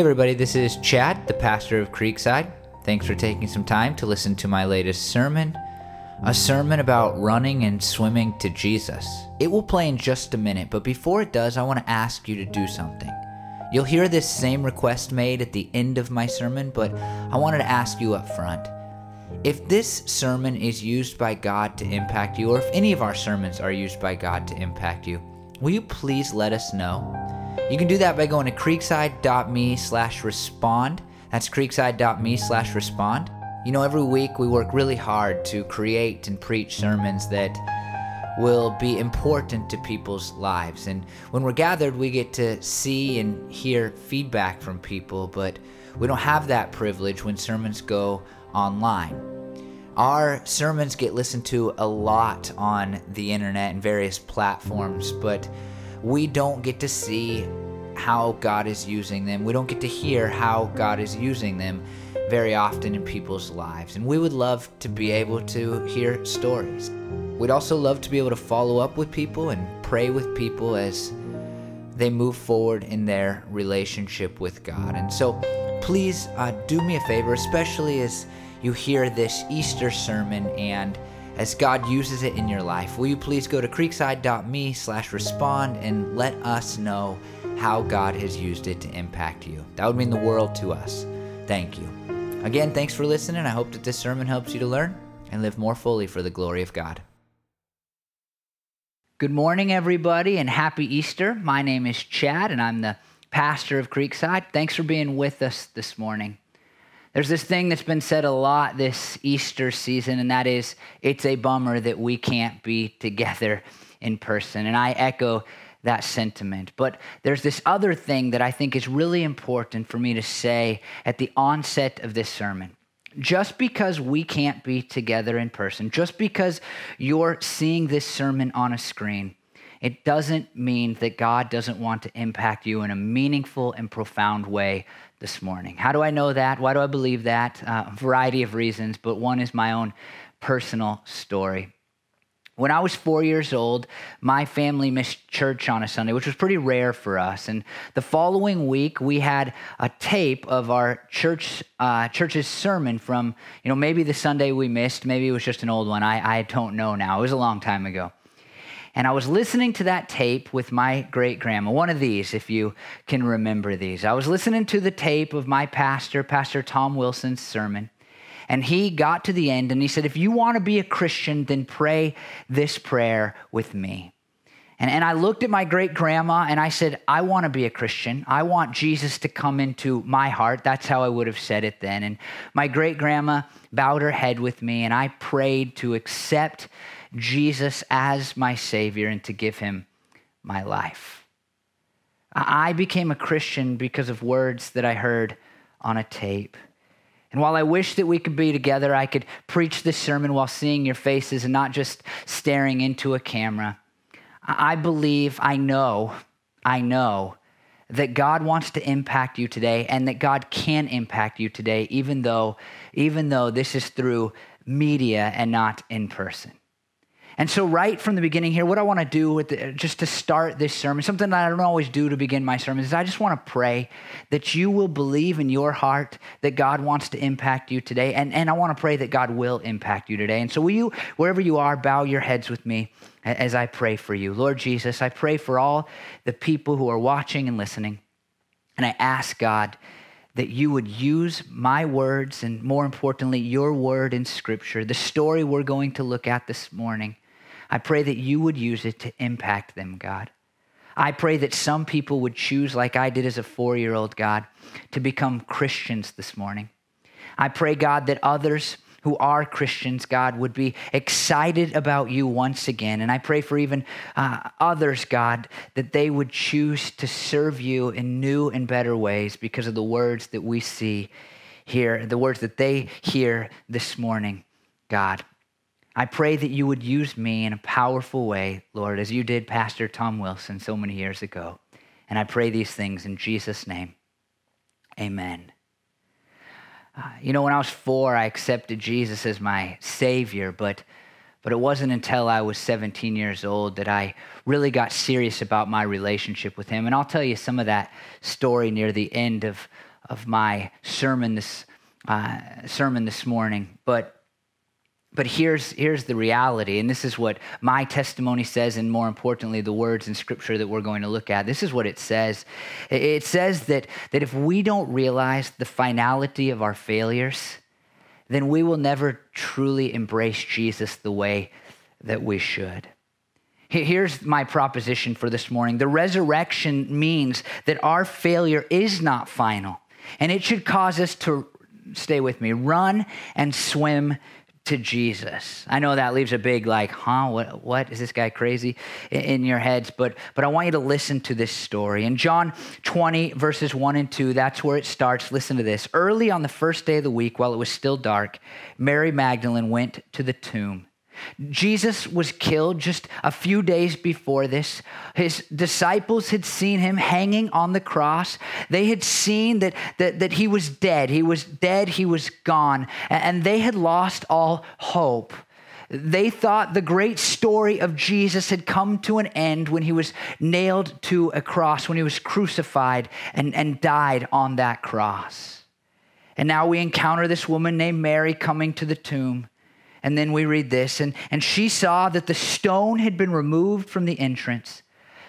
Hey, everybody, this is Chad, the pastor of Creekside. Thanks for taking some time to listen to my latest sermon, a sermon about running and swimming to Jesus. It will play in just a minute, but before it does, I want to ask you to do something. You'll hear this same request made at the end of my sermon, but I wanted to ask you up front. If this sermon is used by God to impact you, or if any of our sermons are used by God to impact you, will you please let us know? You can do that by going to creekside.me slash respond. That's creekside.me slash respond. You know, every week we work really hard to create and preach sermons that will be important to people's lives. And when we're gathered, we get to see and hear feedback from people, but we don't have that privilege when sermons go online. Our sermons get listened to a lot on the internet and various platforms, but we don't get to see how God is using them. We don't get to hear how God is using them very often in people's lives. And we would love to be able to hear stories. We'd also love to be able to follow up with people and pray with people as they move forward in their relationship with God. And so please uh, do me a favor, especially as you hear this Easter sermon and as God uses it in your life. Will you please go to creekside.me slash respond and let us know how God has used it to impact you. That would mean the world to us. Thank you. Again, thanks for listening. I hope that this sermon helps you to learn and live more fully for the glory of God. Good morning, everybody, and happy Easter. My name is Chad, and I'm the pastor of Creekside. Thanks for being with us this morning. There's this thing that's been said a lot this Easter season, and that is it's a bummer that we can't be together in person. And I echo that sentiment. But there's this other thing that I think is really important for me to say at the onset of this sermon. Just because we can't be together in person, just because you're seeing this sermon on a screen, it doesn't mean that God doesn't want to impact you in a meaningful and profound way this morning. How do I know that? Why do I believe that? Uh, a variety of reasons, but one is my own personal story. When I was four years old, my family missed church on a Sunday, which was pretty rare for us. And the following week, we had a tape of our church uh, church's sermon from, you know, maybe the Sunday we missed, maybe it was just an old one. I, I don't know now. It was a long time ago. And I was listening to that tape with my great grandma, one of these, if you can remember these. I was listening to the tape of my pastor, Pastor Tom Wilson's sermon. And he got to the end and he said, If you want to be a Christian, then pray this prayer with me. And, and I looked at my great grandma and I said, I want to be a Christian. I want Jesus to come into my heart. That's how I would have said it then. And my great grandma bowed her head with me and I prayed to accept Jesus as my Savior and to give him my life. I became a Christian because of words that I heard on a tape. And while I wish that we could be together, I could preach this sermon while seeing your faces and not just staring into a camera. I believe, I know, I know that God wants to impact you today and that God can impact you today, even though, even though this is through media and not in person. And so, right from the beginning here, what I want to do with the, just to start this sermon, something that I don't always do to begin my sermons, is I just want to pray that you will believe in your heart that God wants to impact you today. And, and I want to pray that God will impact you today. And so, will you, wherever you are, bow your heads with me as I pray for you. Lord Jesus, I pray for all the people who are watching and listening. And I ask God that you would use my words and more importantly, your word in Scripture, the story we're going to look at this morning I pray that you would use it to impact them, God. I pray that some people would choose, like I did as a four year old, God, to become Christians this morning. I pray, God, that others who are Christians, God, would be excited about you once again. And I pray for even uh, others, God, that they would choose to serve you in new and better ways because of the words that we see here, the words that they hear this morning, God. I pray that you would use me in a powerful way, Lord, as you did Pastor Tom Wilson so many years ago. And I pray these things in Jesus' name. Amen. Uh, you know, when I was four, I accepted Jesus as my Savior, but, but it wasn't until I was 17 years old that I really got serious about my relationship with Him. And I'll tell you some of that story near the end of of my sermon this, uh, sermon this morning. But but here's, here's the reality, and this is what my testimony says, and more importantly, the words in scripture that we're going to look at. This is what it says. It says that, that if we don't realize the finality of our failures, then we will never truly embrace Jesus the way that we should. Here's my proposition for this morning the resurrection means that our failure is not final, and it should cause us to stay with me, run and swim to Jesus. I know that leaves a big like, huh? What? What is this guy crazy in your heads? But but I want you to listen to this story in John 20 verses one and two. That's where it starts. Listen to this. Early on the first day of the week, while it was still dark, Mary Magdalene went to the tomb Jesus was killed just a few days before this. His disciples had seen him hanging on the cross. They had seen that, that, that he was dead. He was dead, he was gone. And they had lost all hope. They thought the great story of Jesus had come to an end when he was nailed to a cross, when he was crucified and, and died on that cross. And now we encounter this woman named Mary coming to the tomb. And then we read this and, and she saw that the stone had been removed from the entrance.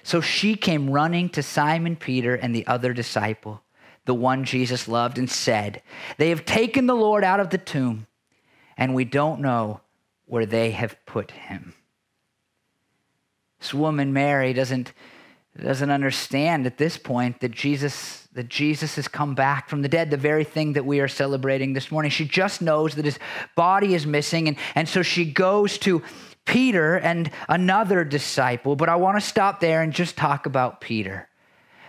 So she came running to Simon Peter and the other disciple, the one Jesus loved, and said, They have taken the Lord out of the tomb, and we don't know where they have put him. This woman, Mary, doesn't doesn't understand at this point that Jesus that Jesus has come back from the dead, the very thing that we are celebrating this morning. She just knows that his body is missing, and, and so she goes to Peter and another disciple. But I want to stop there and just talk about Peter.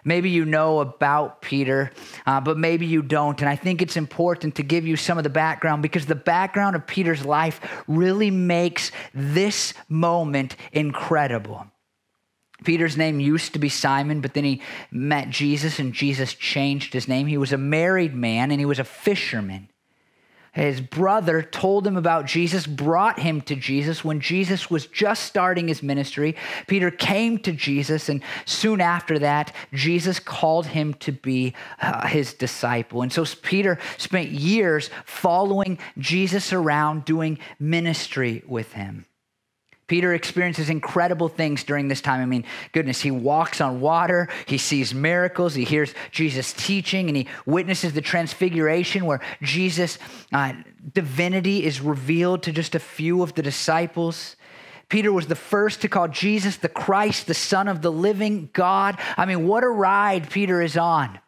Maybe you know about Peter, uh, but maybe you don't. And I think it's important to give you some of the background because the background of Peter's life really makes this moment incredible. Peter's name used to be Simon, but then he met Jesus and Jesus changed his name. He was a married man and he was a fisherman. His brother told him about Jesus, brought him to Jesus when Jesus was just starting his ministry. Peter came to Jesus, and soon after that, Jesus called him to be uh, his disciple. And so Peter spent years following Jesus around, doing ministry with him. Peter experiences incredible things during this time. I mean, goodness, he walks on water, he sees miracles, he hears Jesus teaching, and he witnesses the transfiguration where Jesus' uh, divinity is revealed to just a few of the disciples. Peter was the first to call Jesus the Christ, the Son of the living God. I mean, what a ride Peter is on.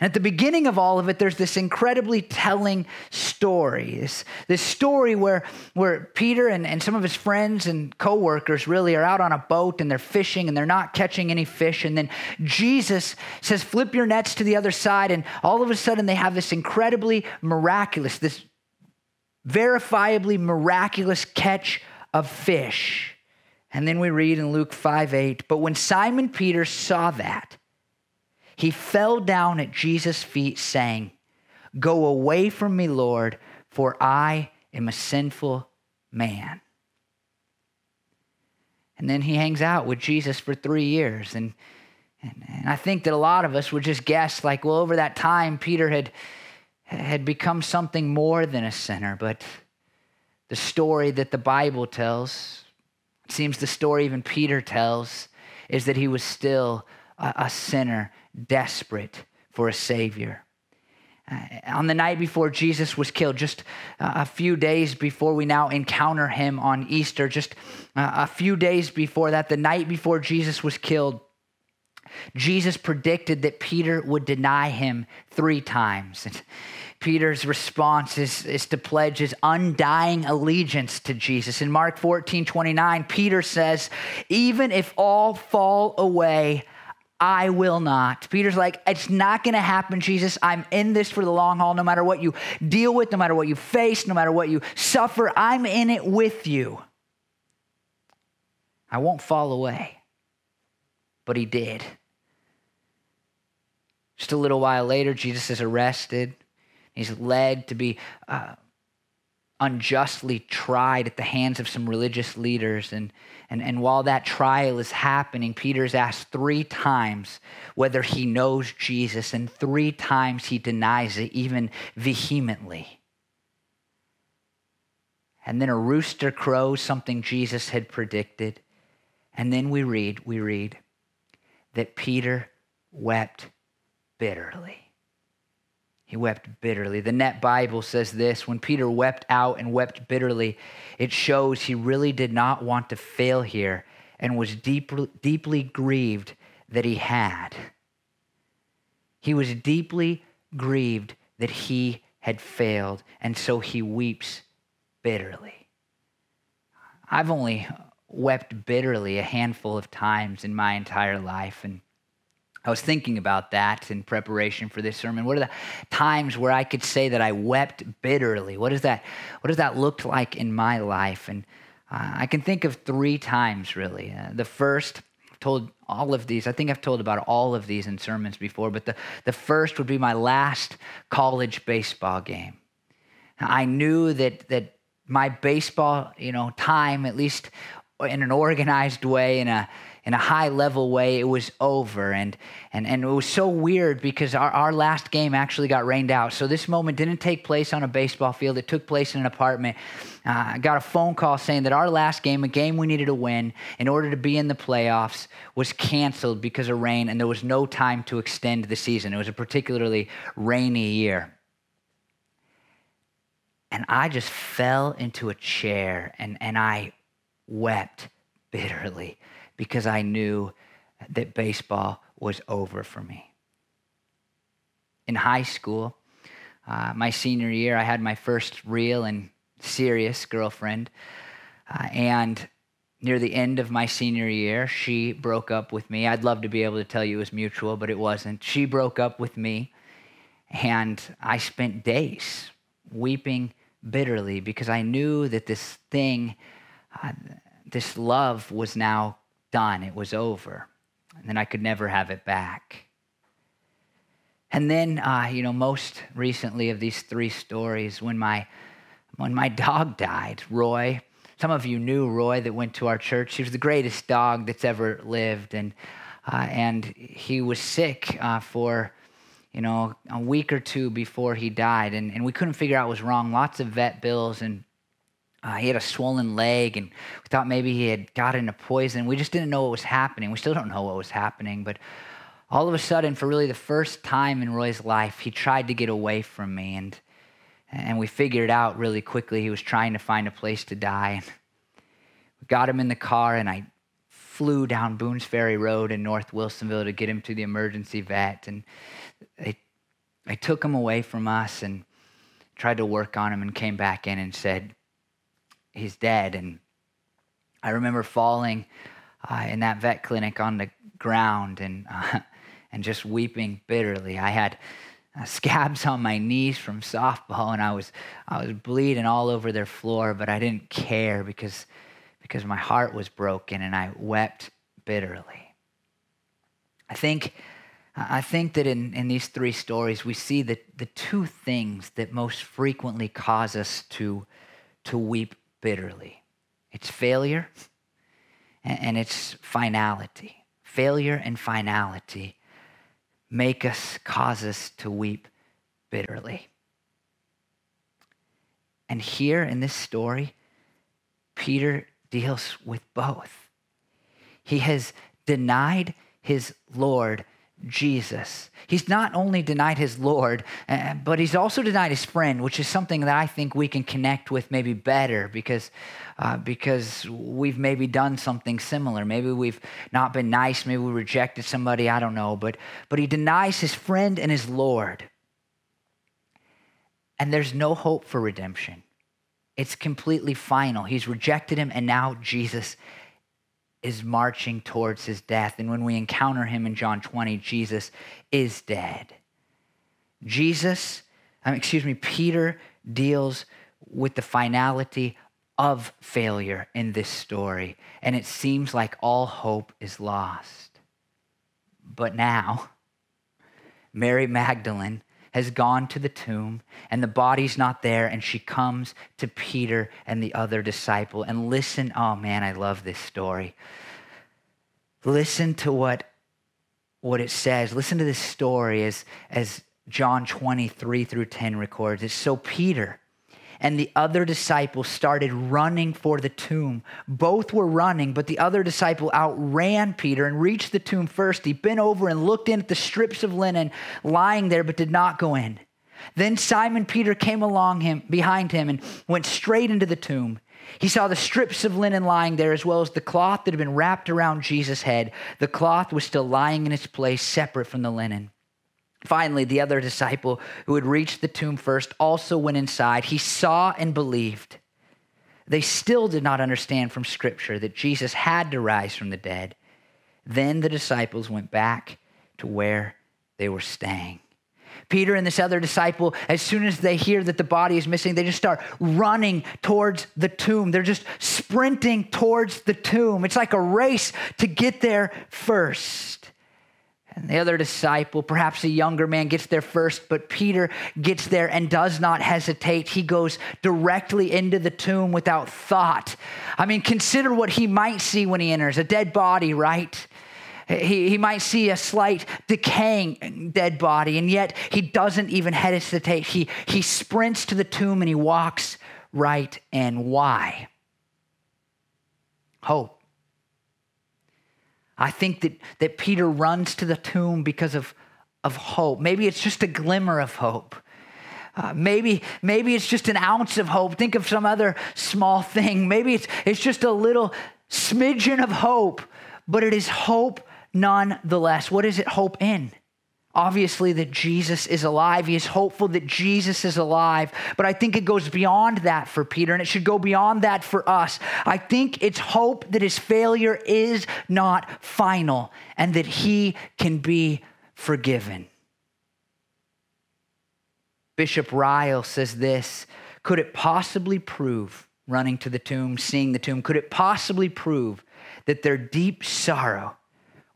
And at the beginning of all of it, there's this incredibly telling story. This, this story where, where Peter and, and some of his friends and coworkers really are out on a boat and they're fishing and they're not catching any fish. And then Jesus says, Flip your nets to the other side. And all of a sudden, they have this incredibly miraculous, this verifiably miraculous catch of fish. And then we read in Luke 5 8, but when Simon Peter saw that, he fell down at Jesus' feet, saying, Go away from me, Lord, for I am a sinful man. And then he hangs out with Jesus for three years. And, and, and, I think that a lot of us would just guess, like, well, over that time, Peter had, had become something more than a sinner. But the story that the Bible tells, it seems the story even Peter tells, is that he was still a, a sinner desperate for a Savior. Uh, on the night before Jesus was killed, just uh, a few days before we now encounter him on Easter, just uh, a few days before that, the night before Jesus was killed, Jesus predicted that Peter would deny him three times. And Peter's response is, is to pledge his undying allegiance to Jesus. In Mark 14 29, Peter says, Even if all fall away, I will not. Peter's like, it's not going to happen, Jesus. I'm in this for the long haul. No matter what you deal with, no matter what you face, no matter what you suffer, I'm in it with you. I won't fall away. But he did. Just a little while later, Jesus is arrested. He's led to be uh, unjustly tried at the hands of some religious leaders. And, and, and while that trial is happening, Peter's asked three times whether he knows Jesus, and three times he denies it, even vehemently. And then a rooster crows, something Jesus had predicted. And then we read, we read that Peter wept bitterly. He wept bitterly. The Net Bible says this when Peter wept out and wept bitterly, it shows he really did not want to fail here and was deeply, deeply grieved that he had. He was deeply grieved that he had failed, and so he weeps bitterly. I've only wept bitterly a handful of times in my entire life, and I was thinking about that in preparation for this sermon. What are the times where I could say that I wept bitterly? What does that, what does that look like in my life? And uh, I can think of three times really. Uh, the first, told all of these, I think I've told about all of these in sermons before, but the, the first would be my last college baseball game. I knew that, that my baseball, you know, time, at least in an organized way, in a in a high level way, it was over. And, and, and it was so weird because our, our last game actually got rained out. So this moment didn't take place on a baseball field, it took place in an apartment. Uh, I got a phone call saying that our last game, a game we needed to win in order to be in the playoffs, was canceled because of rain, and there was no time to extend the season. It was a particularly rainy year. And I just fell into a chair and, and I wept bitterly because I knew that baseball was over for me. In high school, uh, my senior year, I had my first real and serious girlfriend. Uh, and near the end of my senior year, she broke up with me. I'd love to be able to tell you it was mutual, but it wasn't. She broke up with me, and I spent days weeping bitterly because I knew that this thing, uh, this love was now done, it was over. And then I could never have it back. And then, uh, you know, most recently of these three stories, when my, when my dog died, Roy, some of you knew Roy that went to our church. He was the greatest dog that's ever lived. And, uh, and he was sick uh, for, you know, a week or two before he died. And, and we couldn't figure out what was wrong. Lots of vet bills and uh, he had a swollen leg, and we thought maybe he had gotten a poison. We just didn't know what was happening. We still don't know what was happening, but all of a sudden, for really the first time in Roy's life, he tried to get away from me, and and we figured out really quickly he was trying to find a place to die. We got him in the car, and I flew down Boone's Ferry Road in North Wilsonville to get him to the emergency vet, and they they took him away from us and tried to work on him, and came back in and said he's dead. And I remember falling uh, in that vet clinic on the ground and, uh, and just weeping bitterly. I had uh, scabs on my knees from softball and I was, I was bleeding all over their floor, but I didn't care because, because my heart was broken and I wept bitterly. I think, I think that in, in these three stories, we see the, the two things that most frequently cause us to, to weep bitterly it's failure and it's finality. Failure and finality make us, cause us to weep bitterly. And here in this story, Peter deals with both. He has denied his Lord Jesus. He's not only denied his Lord, uh, but he's also denied his friend, which is something that I think we can connect with maybe better because, uh, because we've maybe done something similar. Maybe we've not been nice, maybe we rejected somebody, I don't know. But, but he denies his friend and his Lord. And there's no hope for redemption. It's completely final. He's rejected him, and now Jesus is marching towards his death. And when we encounter him in John 20, Jesus is dead. Jesus, um, excuse me, Peter deals with the finality of failure in this story. And it seems like all hope is lost. But now, Mary Magdalene has gone to the tomb and the body's not there, and she comes to Peter and the other disciple. And listen, oh man, I love this story. Listen to what, what it says. Listen to this story as, as John 23 through 10 records. It's so Peter and the other disciple started running for the tomb. Both were running, but the other disciple outran Peter and reached the tomb first. He bent over and looked in at the strips of linen lying there, but did not go in. Then Simon Peter came along him behind him and went straight into the tomb. He saw the strips of linen lying there, as well as the cloth that had been wrapped around Jesus' head. The cloth was still lying in its place, separate from the linen. Finally, the other disciple who had reached the tomb first also went inside. He saw and believed. They still did not understand from Scripture that Jesus had to rise from the dead. Then the disciples went back to where they were staying. Peter and this other disciple, as soon as they hear that the body is missing, they just start running towards the tomb. They're just sprinting towards the tomb. It's like a race to get there first. And the other disciple, perhaps a younger man, gets there first, but Peter gets there and does not hesitate. He goes directly into the tomb without thought. I mean, consider what he might see when he enters a dead body, right? He, he might see a slight decaying dead body, and yet he doesn't even hesitate. He, he sprints to the tomb and he walks right in. Why? Hope. I think that, that Peter runs to the tomb because of, of hope. Maybe it's just a glimmer of hope. Uh, maybe, maybe it's just an ounce of hope. Think of some other small thing. Maybe it's, it's just a little smidgen of hope, but it is hope nonetheless. What is it hope in? Obviously that Jesus is alive. He is hopeful that Jesus is alive. But I think it goes beyond that for Peter, and it should go beyond that for us. I think it's hope that his failure is not final and that he can be forgiven. Bishop Ryle says this Could it possibly prove, running to the tomb, seeing the tomb, could it possibly prove that their deep sorrow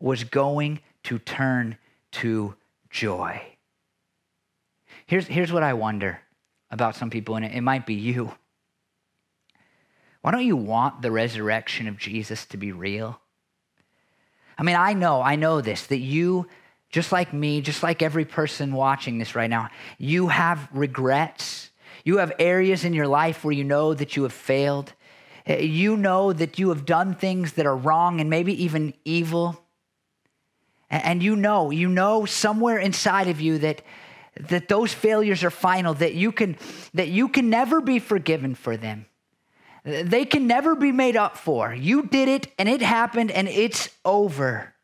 was going to turn to joy. Here's, here's what I wonder about some people, and it, it might be you. Why don't you want the resurrection of Jesus to be real? I mean, I know, I know this, that you, just like me, just like every person watching this right now, you have regrets. You have areas in your life where you know that you have failed. Eh, you know that you have done things that are wrong and maybe even evil. And you know, you know somewhere inside of you that that those failures are final, that you can that you can never be forgiven for them. They can never be made up for. You did it and it happened and it's over.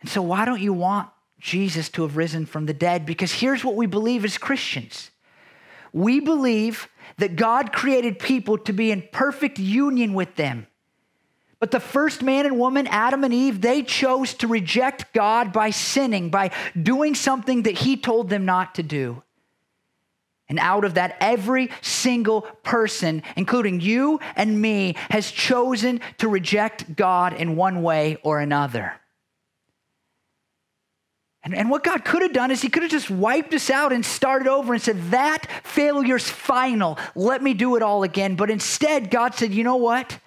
And so why don't you want Jesus to have risen from the dead? Because here's what we believe as Christians. We believe that God created people to be in perfect union with them but the first man and woman, Adam and Eve, they chose to reject God by sinning, by doing something that He told them not to do. And out of that, every single person, including you and me, has chosen to reject God in one way or another. And, and what God could have done is He could have just wiped us out and started over and said, That failure's final. Let me do it all again. But instead, God said, You know what?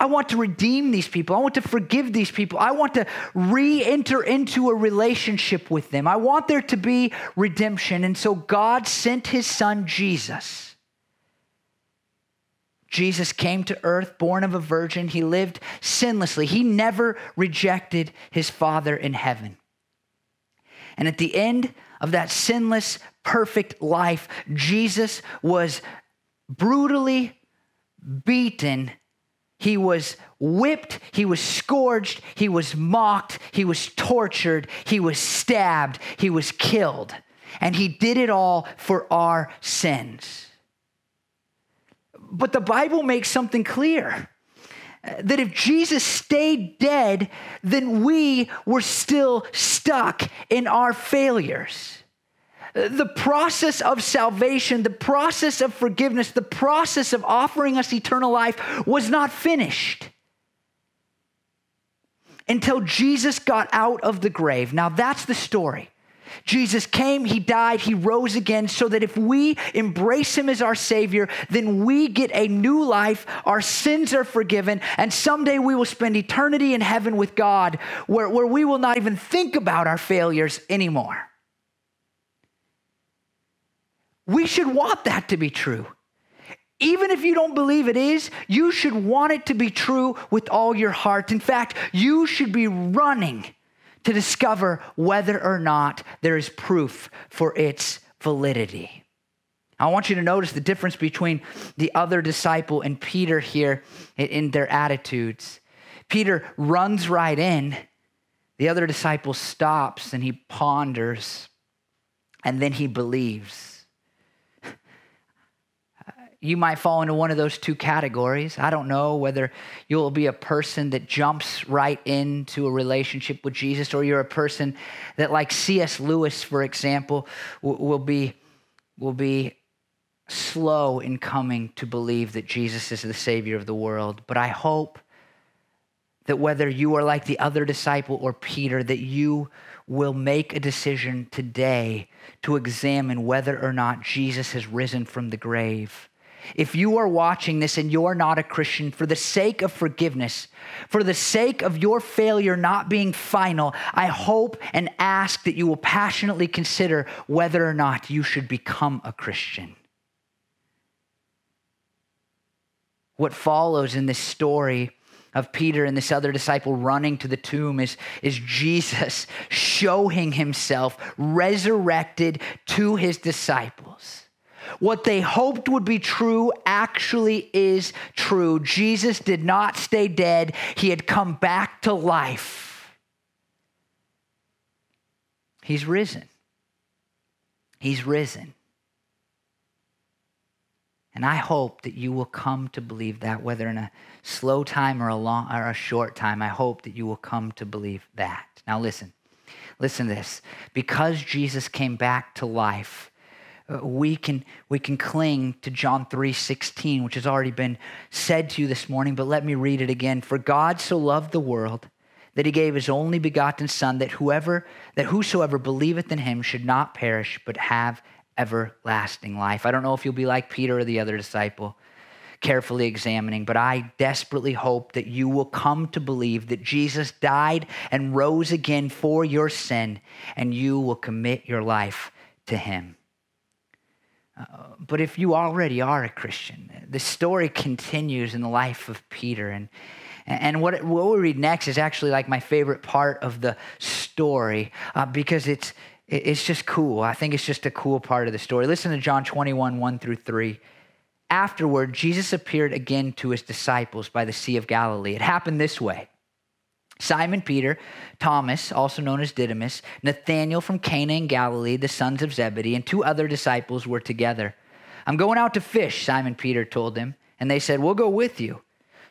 I want to redeem these people. I want to forgive these people. I want to re enter into a relationship with them. I want there to be redemption. And so God sent his son Jesus. Jesus came to earth, born of a virgin. He lived sinlessly. He never rejected his Father in heaven. And at the end of that sinless, perfect life, Jesus was brutally beaten he was whipped, he was scourged, he was mocked, he was tortured, he was stabbed, he was killed. And he did it all for our sins. But the Bible makes something clear uh, that if Jesus stayed dead, then we were still stuck in our failures the process of salvation, the process of forgiveness, the process of offering us eternal life was not finished until Jesus got out of the grave. Now, that's the story. Jesus came, he died, he rose again, so that if we embrace him as our Savior, then we get a new life, our sins are forgiven, and someday we will spend eternity in heaven with God, where, where we will not even think about our failures anymore. We should want that to be true. Even if you don't believe it is, you should want it to be true with all your heart. In fact, you should be running to discover whether or not there is proof for its validity. I want you to notice the difference between the other disciple and Peter here in their attitudes. Peter runs right in, the other disciple stops and he ponders, and then he believes you might fall into one of those two categories. I don't know whether you'll be a person that jumps right into a relationship with Jesus or you're a person that, like C.S. Lewis, for example, will be, will be slow in coming to believe that Jesus is the Savior of the world. But I hope that whether you are like the other disciple or Peter, that you will make a decision today to examine whether or not Jesus has risen from the grave if you are watching this and you're not a Christian, for the sake of forgiveness, for the sake of your failure not being final, I hope and ask that you will passionately consider whether or not you should become a Christian. What follows in this story of Peter and this other disciple running to the tomb is, is Jesus showing himself resurrected to his disciples. What they hoped would be true actually is true. Jesus did not stay dead, he had come back to life. He's risen. He's risen. And I hope that you will come to believe that, whether in a slow time or a long or a short time. I hope that you will come to believe that. Now listen. Listen to this. Because Jesus came back to life, Uh, we can we can cling to John 3:16 which has already been said to you this morning but let me read it again. For God so loved the world that he gave his only begotten son that whoever that whosoever believeth in him should not perish but have everlasting life. I don't know if you'll be like Peter or the other disciple carefully examining but I desperately hope that you will come to believe that Jesus died and rose again for your sin and you will commit your life to him but if you already are a Christian, the story continues in the life of Peter. And, and what, what we read next is actually like my favorite part of the story uh, because it's, it's just cool. I think it's just a cool part of the story. Listen to John 21, 1 through 3. Afterward, Jesus appeared again to his disciples by the Sea of Galilee. It happened this way. Simon Peter, Thomas, also known as Didymus, Nathanael from Cana in Galilee, the sons of Zebedee, and two other disciples were together. I'm going out to fish, Simon Peter told them. And they said, We'll go with you.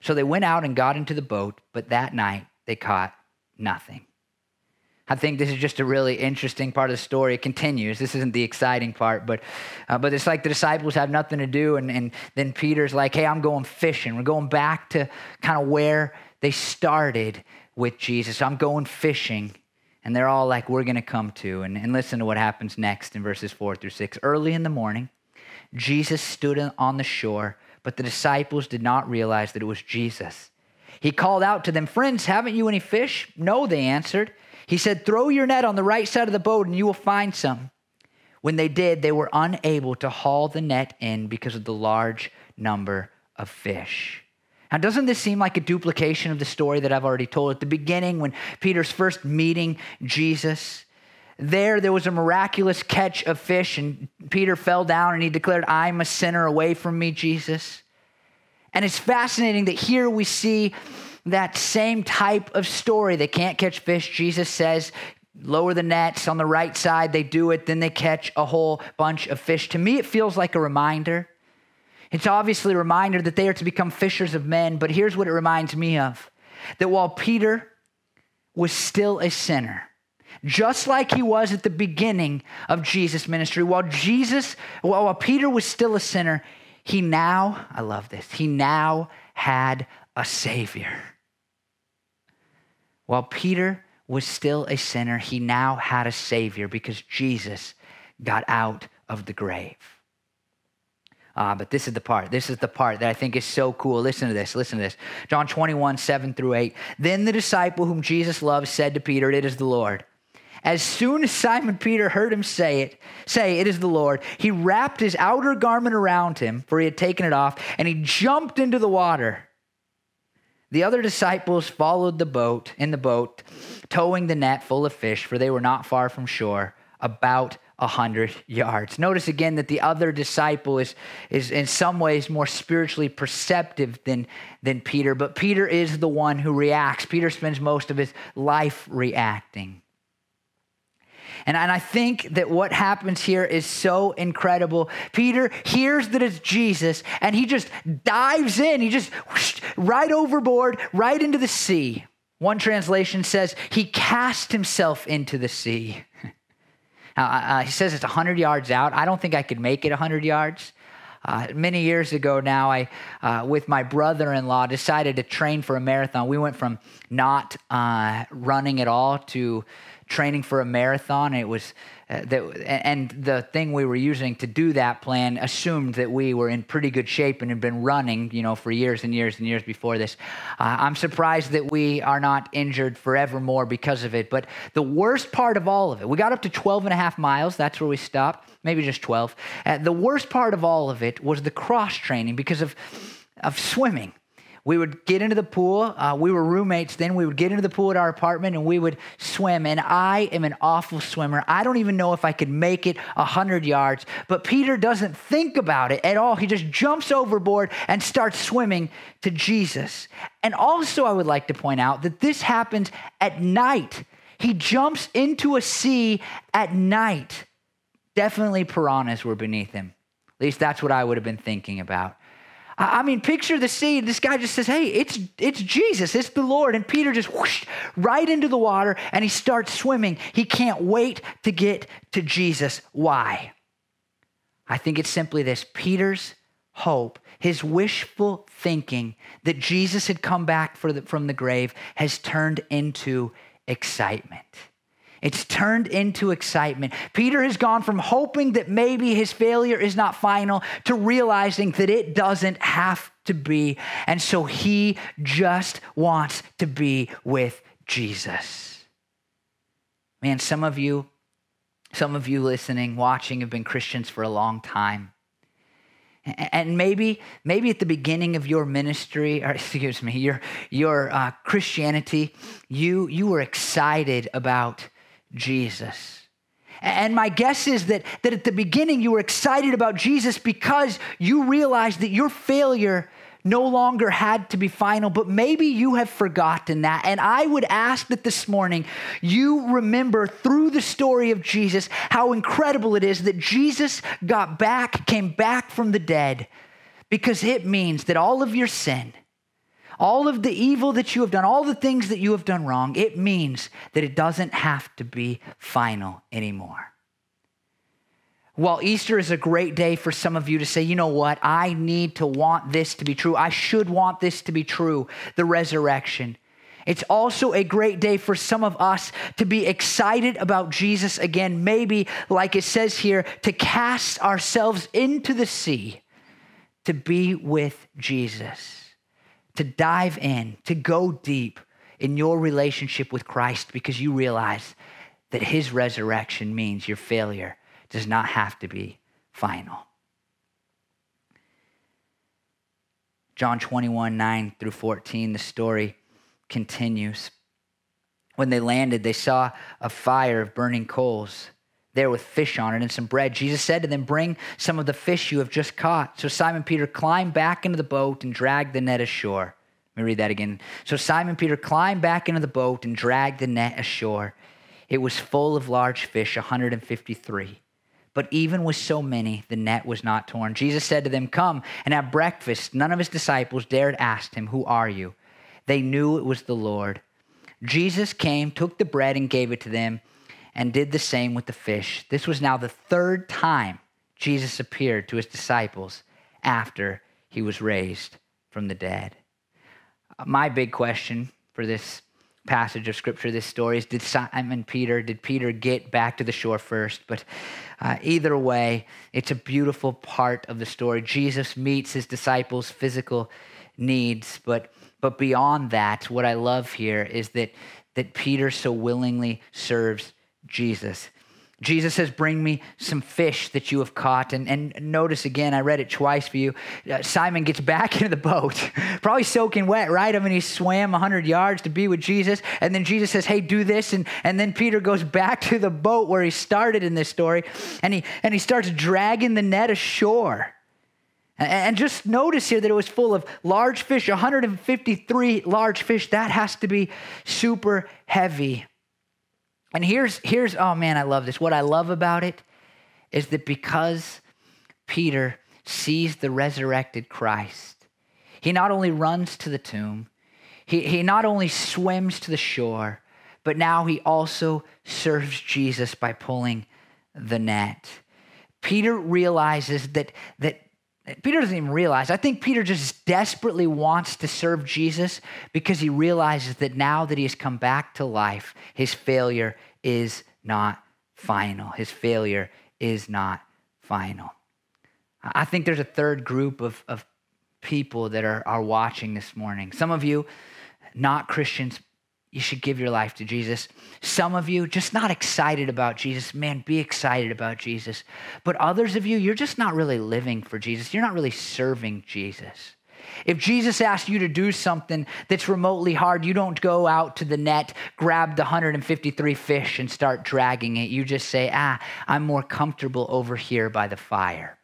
So they went out and got into the boat, but that night they caught nothing. I think this is just a really interesting part of the story. It continues. This isn't the exciting part, but, uh, but it's like the disciples have nothing to do. And, and then Peter's like, hey, I'm going fishing. We're going back to kind of where they started with Jesus. I'm going fishing. And they're all like, we're going to come too. And, and listen to what happens next in verses four through six. Early in the morning, Jesus stood on the shore, but the disciples did not realize that it was Jesus. He called out to them, Friends, haven't you any fish? No, they answered. He said, Throw your net on the right side of the boat and you will find some. When they did, they were unable to haul the net in because of the large number of fish. Now, doesn't this seem like a duplication of the story that I've already told at the beginning when Peter's first meeting Jesus? There, there was a miraculous catch of fish, and Peter fell down and he declared, I'm a sinner, away from me, Jesus. And it's fascinating that here we see that same type of story. They can't catch fish. Jesus says, lower the nets on the right side. They do it, then they catch a whole bunch of fish. To me, it feels like a reminder it's obviously a reminder that they are to become fishers of men, but here's what it reminds me of that while Peter was still a sinner, just like he was at the beginning of Jesus' ministry, while Jesus, while Peter was still a sinner, he now, I love this, he now had a Savior. While Peter was still a sinner, he now had a Savior because Jesus got out of the grave. Uh, but this is the part. This is the part that I think is so cool. Listen to this. Listen to this. John 21, 7 through 8. Then the disciple whom Jesus loved said to Peter, It is the Lord. As soon as Simon Peter heard him say it, say, It is the Lord, he wrapped his outer garment around him, for he had taken it off, and he jumped into the water. The other disciples followed the boat, in the boat, towing the net full of fish, for they were not far from shore, about a hundred yards. Notice again that the other disciple is, is in some ways more spiritually perceptive than, than Peter, but Peter is the one who reacts. Peter spends most of his life reacting. And, and I think that what happens here is so incredible. Peter hears that it's Jesus and he just dives in. He just whoosh, right overboard, right into the sea. One translation says he cast himself into the sea. Uh, uh, he says it's 100 yards out. I don't think I could make it 100 yards. Uh, many years ago now, I, uh, with my brother in law, decided to train for a marathon. We went from not uh, running at all to training for a marathon. It was uh, that, and the thing we were using to do that plan assumed that we were in pretty good shape and had been running, you know, for years and years and years before this. Uh, I'm surprised that we are not injured forevermore because of it. But the worst part of all of it, we got up to 12 and a half miles. That's where we stopped, maybe just 12. Uh, the worst part of all of it was the cross training because of of swimming we would get into the pool. Uh, we were roommates then. We would get into the pool at our apartment and we would swim. And I am an awful swimmer. I don't even know if I could make it 100 yards. But Peter doesn't think about it at all. He just jumps overboard and starts swimming to Jesus. And also, I would like to point out that this happens at night. He jumps into a sea at night. Definitely piranhas were beneath him. At least that's what I would have been thinking about. I mean, picture the scene. This guy just says, Hey, it's, it's Jesus, it's the Lord. And Peter just whoosh, right into the water and he starts swimming. He can't wait to get to Jesus. Why? I think it's simply this Peter's hope, his wishful thinking that Jesus had come back the, from the grave has turned into excitement. It's turned into excitement. Peter has gone from hoping that maybe his failure is not final to realizing that it doesn't have to be. And so he just wants to be with Jesus. Man, some of you, some of you listening, watching have been Christians for a long time. And maybe, maybe at the beginning of your ministry, or excuse me, your, your uh, Christianity, you, you were excited about Jesus. And my guess is that, that at the beginning you were excited about Jesus because you realized that your failure no longer had to be final, but maybe you have forgotten that. And I would ask that this morning you remember through the story of Jesus how incredible it is that Jesus got back, came back from the dead, because it means that all of your sin, all of the evil that you have done, all the things that you have done wrong, it means that it doesn't have to be final anymore. While Easter is a great day for some of you to say, you know what, I need to want this to be true. I should want this to be true, the resurrection. It's also a great day for some of us to be excited about Jesus again, maybe, like it says here, to cast ourselves into the sea to be with Jesus to dive in, to go deep in your relationship with Christ because you realize that his resurrection means your failure does not have to be final. John 21, 9 through 14, the story continues. When they landed, they saw a fire of burning coals there with fish on it and some bread. Jesus said to them, Bring some of the fish you have just caught. So Simon Peter climbed back into the boat and dragged the net ashore. Let me read that again. So Simon Peter climbed back into the boat and dragged the net ashore. It was full of large fish, 153. But even with so many, the net was not torn. Jesus said to them, Come and have breakfast. None of his disciples dared ask him, Who are you? They knew it was the Lord. Jesus came, took the bread, and gave it to them and did the same with the fish. This was now the third time Jesus appeared to his disciples after he was raised from the dead. My big question for this passage of scripture this story is did Simon Peter, did Peter get back to the shore first? But uh, either way, it's a beautiful part of the story. Jesus meets his disciples' physical needs, but but beyond that, what I love here is that that Peter so willingly serves Jesus. Jesus says, Bring me some fish that you have caught. And, and notice again, I read it twice for you. Uh, Simon gets back into the boat, probably soaking wet, right? I mean, he swam 100 yards to be with Jesus. And then Jesus says, Hey, do this. And, and then Peter goes back to the boat where he started in this story. And he, and he starts dragging the net ashore. And just notice here that it was full of large fish, 153 large fish. That has to be super heavy. And here's, here's, oh man, I love this. What I love about it is that because Peter sees the resurrected Christ, he not only runs to the tomb, he, he not only swims to the shore, but now he also serves Jesus by pulling the net. Peter realizes that, that Peter doesn't even realize. I think Peter just desperately wants to serve Jesus because he realizes that now that he has come back to life, his failure is not final. His failure is not final. I think there's a third group of, of people that are, are watching this morning. Some of you, not Christians, you should give your life to Jesus. Some of you, just not excited about Jesus. Man, be excited about Jesus. But others of you, you're just not really living for Jesus. You're not really serving Jesus. If Jesus asks you to do something that's remotely hard, you don't go out to the net, grab the 153 fish, and start dragging it. You just say, ah, I'm more comfortable over here by the fire.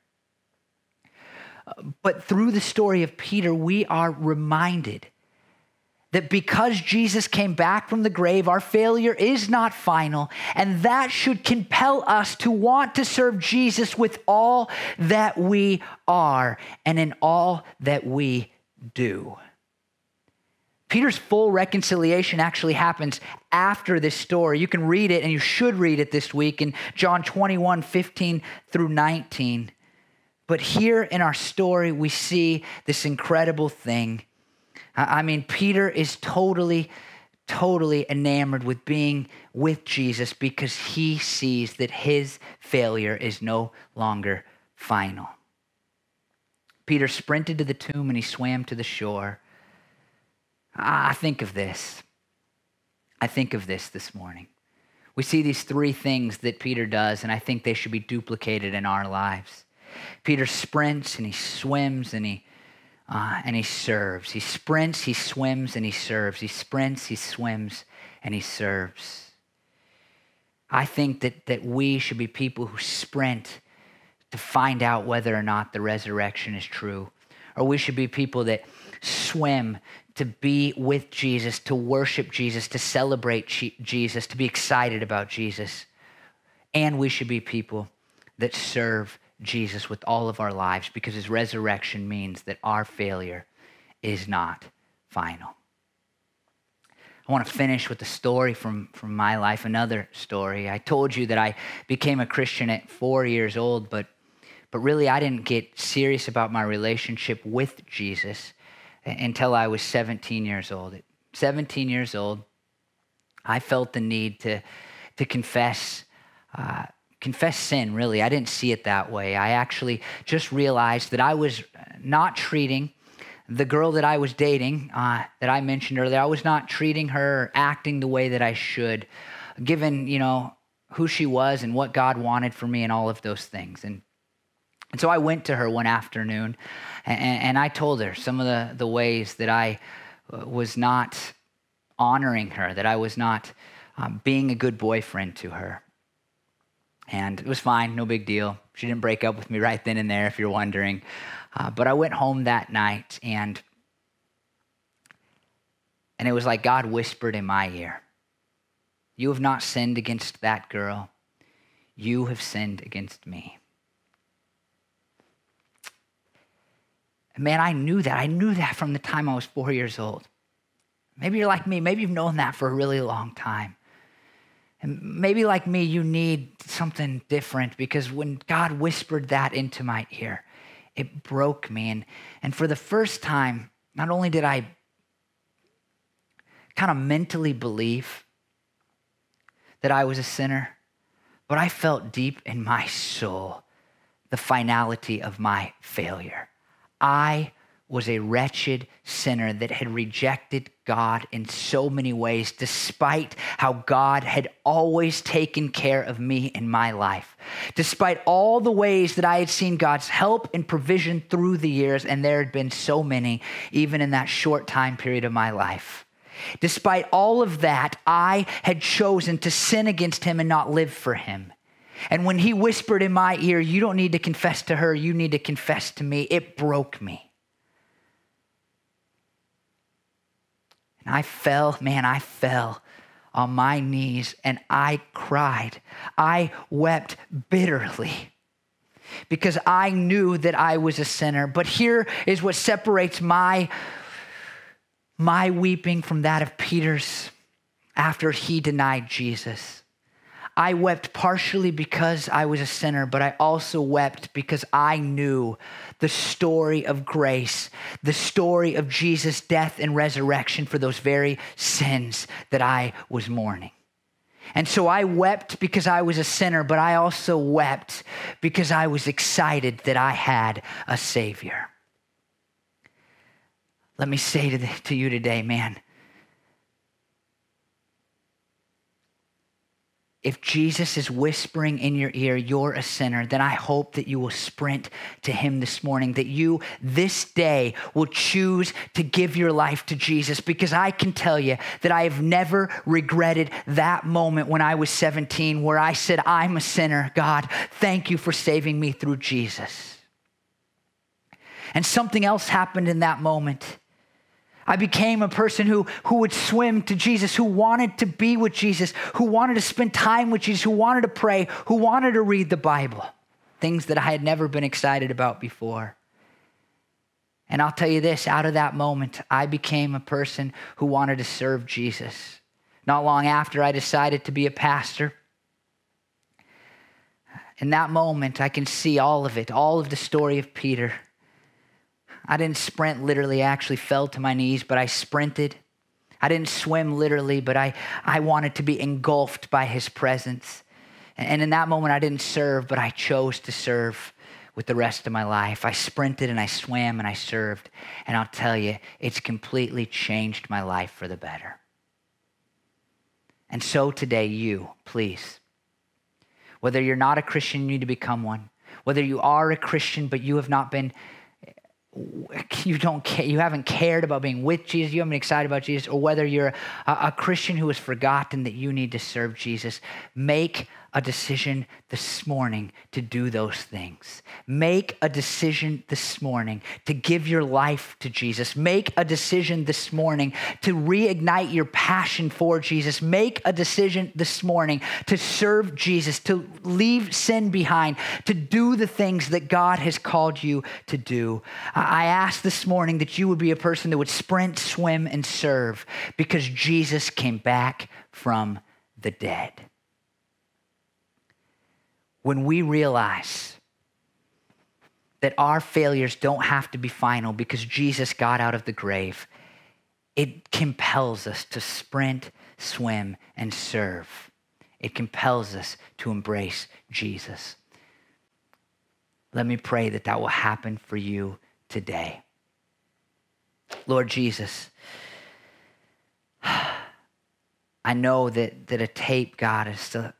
But through the story of Peter, we are reminded that because Jesus came back from the grave, our failure is not final. And that should compel us to want to serve Jesus with all that we are and in all that we do. Peter's full reconciliation actually happens after this story. You can read it, and you should read it this week in John 21 15 through 19. But here in our story, we see this incredible thing I mean, Peter is totally, totally enamored with being with Jesus because he sees that his failure is no longer final. Peter sprinted to the tomb and he swam to the shore. I think of this. I think of this this morning. We see these three things that Peter does, and I think they should be duplicated in our lives. Peter sprints and he swims and he uh, and he serves. He sprints, he swims, and he serves. He sprints, he swims, and he serves. I think that, that we should be people who sprint to find out whether or not the resurrection is true. Or we should be people that swim to be with Jesus, to worship Jesus, to celebrate Jesus, to be excited about Jesus. And we should be people that serve Jesus with all of our lives because his resurrection means that our failure is not final. I want to finish with a story from, from my life, another story. I told you that I became a Christian at four years old, but, but really I didn't get serious about my relationship with Jesus until I was 17 years old. At 17 years old, I felt the need to, to confess uh, confess sin, really. I didn't see it that way. I actually just realized that I was not treating the girl that I was dating, uh, that I mentioned earlier, I was not treating her acting the way that I should, given, you know, who she was and what God wanted for me and all of those things. And, and so I went to her one afternoon and, and I told her some of the, the ways that I uh, was not honoring her, that I was not um, being a good boyfriend to her. And it was fine, no big deal. She didn't break up with me right then and there, if you're wondering. Uh, but I went home that night, and and it was like God whispered in my ear, "You have not sinned against that girl. You have sinned against me." man, I knew that. I knew that from the time I was four years old. Maybe you're like me. Maybe you've known that for a really long time. And maybe like me, you need something different because when God whispered that into my ear, it broke me. And, and for the first time, not only did I kind of mentally believe that I was a sinner, but I felt deep in my soul the finality of my failure. I was a wretched sinner that had rejected God in so many ways, despite how God had always taken care of me in my life. Despite all the ways that I had seen God's help and provision through the years, and there had been so many, even in that short time period of my life. Despite all of that, I had chosen to sin against Him and not live for Him. And when He whispered in my ear, You don't need to confess to her, you need to confess to me, it broke me. And I fell, man, I fell on my knees and I cried. I wept bitterly because I knew that I was a sinner. But here is what separates my, my weeping from that of Peter's after he denied Jesus. I wept partially because I was a sinner, but I also wept because I knew the story of grace, the story of Jesus' death and resurrection for those very sins that I was mourning. And so I wept because I was a sinner, but I also wept because I was excited that I had a Savior. Let me say to, the, to you today, man, if Jesus is whispering in your ear, you're a sinner, then I hope that you will sprint to him this morning, that you this day will choose to give your life to Jesus. Because I can tell you that I have never regretted that moment when I was 17 where I said, I'm a sinner. God, thank you for saving me through Jesus. And something else happened in that moment. I became a person who, who would swim to Jesus, who wanted to be with Jesus, who wanted to spend time with Jesus, who wanted to pray, who wanted to read the Bible. Things that I had never been excited about before. And I'll tell you this out of that moment, I became a person who wanted to serve Jesus. Not long after, I decided to be a pastor. In that moment, I can see all of it, all of the story of Peter. I didn't sprint literally, I actually fell to my knees, but I sprinted. I didn't swim literally, but I, I wanted to be engulfed by his presence. And in that moment, I didn't serve, but I chose to serve with the rest of my life. I sprinted and I swam and I served. And I'll tell you, it's completely changed my life for the better. And so today, you, please, whether you're not a Christian, you need to become one. Whether you are a Christian, but you have not been you don't care, you haven't cared about being with Jesus, you haven't been excited about Jesus, or whether you're a, a Christian who has forgotten that you need to serve Jesus, make a decision this morning to do those things. Make a decision this morning to give your life to Jesus. Make a decision this morning to reignite your passion for Jesus. Make a decision this morning to serve Jesus, to leave sin behind, to do the things that God has called you to do. I ask this morning that you would be a person that would sprint, swim, and serve because Jesus came back from the dead when we realize that our failures don't have to be final because Jesus got out of the grave, it compels us to sprint, swim, and serve. It compels us to embrace Jesus. Let me pray that that will happen for you today. Lord Jesus, I know that, that a tape, God, is still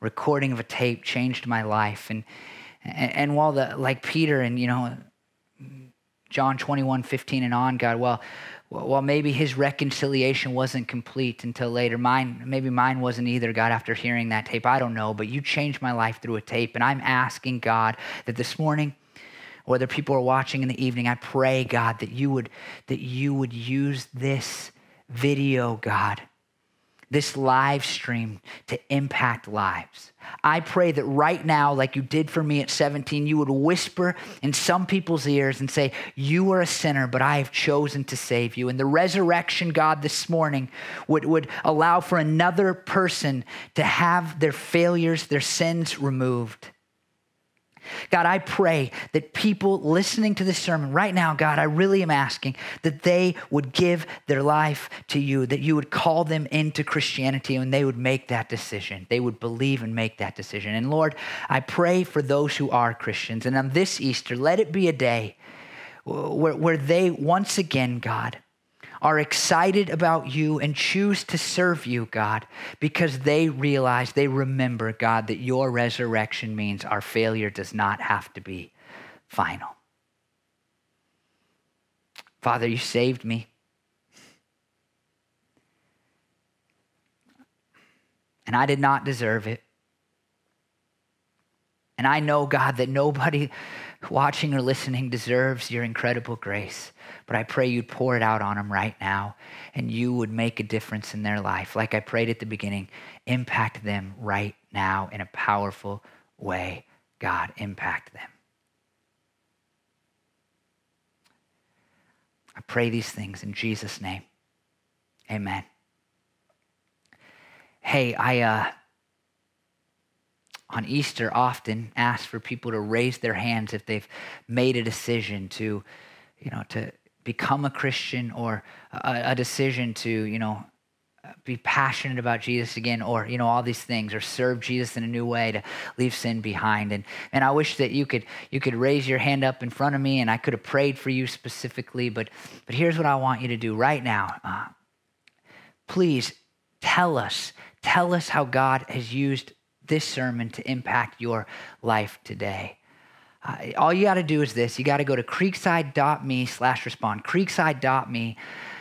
recording of a tape changed my life. And, and, and while the, like Peter and, you know, John 21, 15 and on, God, well, well, maybe his reconciliation wasn't complete until later. Mine, maybe mine wasn't either, God, after hearing that tape. I don't know, but you changed my life through a tape. And I'm asking, God, that this morning, whether people are watching in the evening, I pray, God, that you would, that you would use this video, God, this live stream to impact lives. I pray that right now, like you did for me at 17, you would whisper in some people's ears and say, You are a sinner, but I have chosen to save you. And the resurrection, God, this morning would, would allow for another person to have their failures, their sins removed. God, I pray that people listening to this sermon right now, God, I really am asking that they would give their life to you, that you would call them into Christianity and they would make that decision. They would believe and make that decision. And Lord, I pray for those who are Christians. And on this Easter, let it be a day where, where they once again, God, are excited about you and choose to serve you, God, because they realize, they remember, God, that your resurrection means our failure does not have to be final. Father, you saved me. And I did not deserve it. And I know, God, that nobody watching or listening deserves your incredible grace. But I pray you'd pour it out on them right now and you would make a difference in their life. Like I prayed at the beginning, impact them right now in a powerful way. God, impact them. I pray these things in Jesus' name. Amen. Hey, I uh, on Easter often ask for people to raise their hands if they've made a decision to, you know, to become a Christian or a, a decision to, you know, be passionate about Jesus again or, you know, all these things or serve Jesus in a new way to leave sin behind. And, and I wish that you could, you could raise your hand up in front of me and I could have prayed for you specifically, but, but here's what I want you to do right now. Uh, please tell us, tell us how God has used this sermon to impact your life today. All you got to do is this. You got to go to creekside.me slash respond. Creekside.me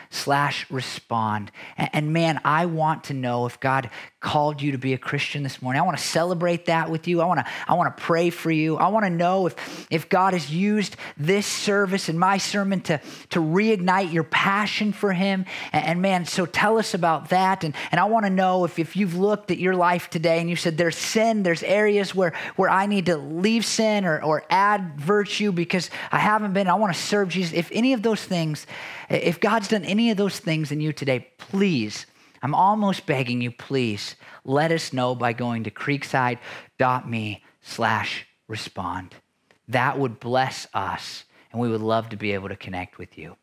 slash respond. And, and, man, I want to know if God called you to be a Christian this morning. I want to celebrate that with you. I want to, I want to pray for you. I want to know if, if God has used this service and my sermon to, to reignite your passion for Him. And, and man, so tell us about that. And, and I want to know if, if you've looked at your life today and you said there's sin, there's areas where, where I need to leave sin or, or add virtue because I haven't been, I want to serve Jesus. If any of those things, if God's done any of those things in you today, please, I'm almost begging you, please let us know by going to creekside.me slash respond. That would bless us, and we would love to be able to connect with you.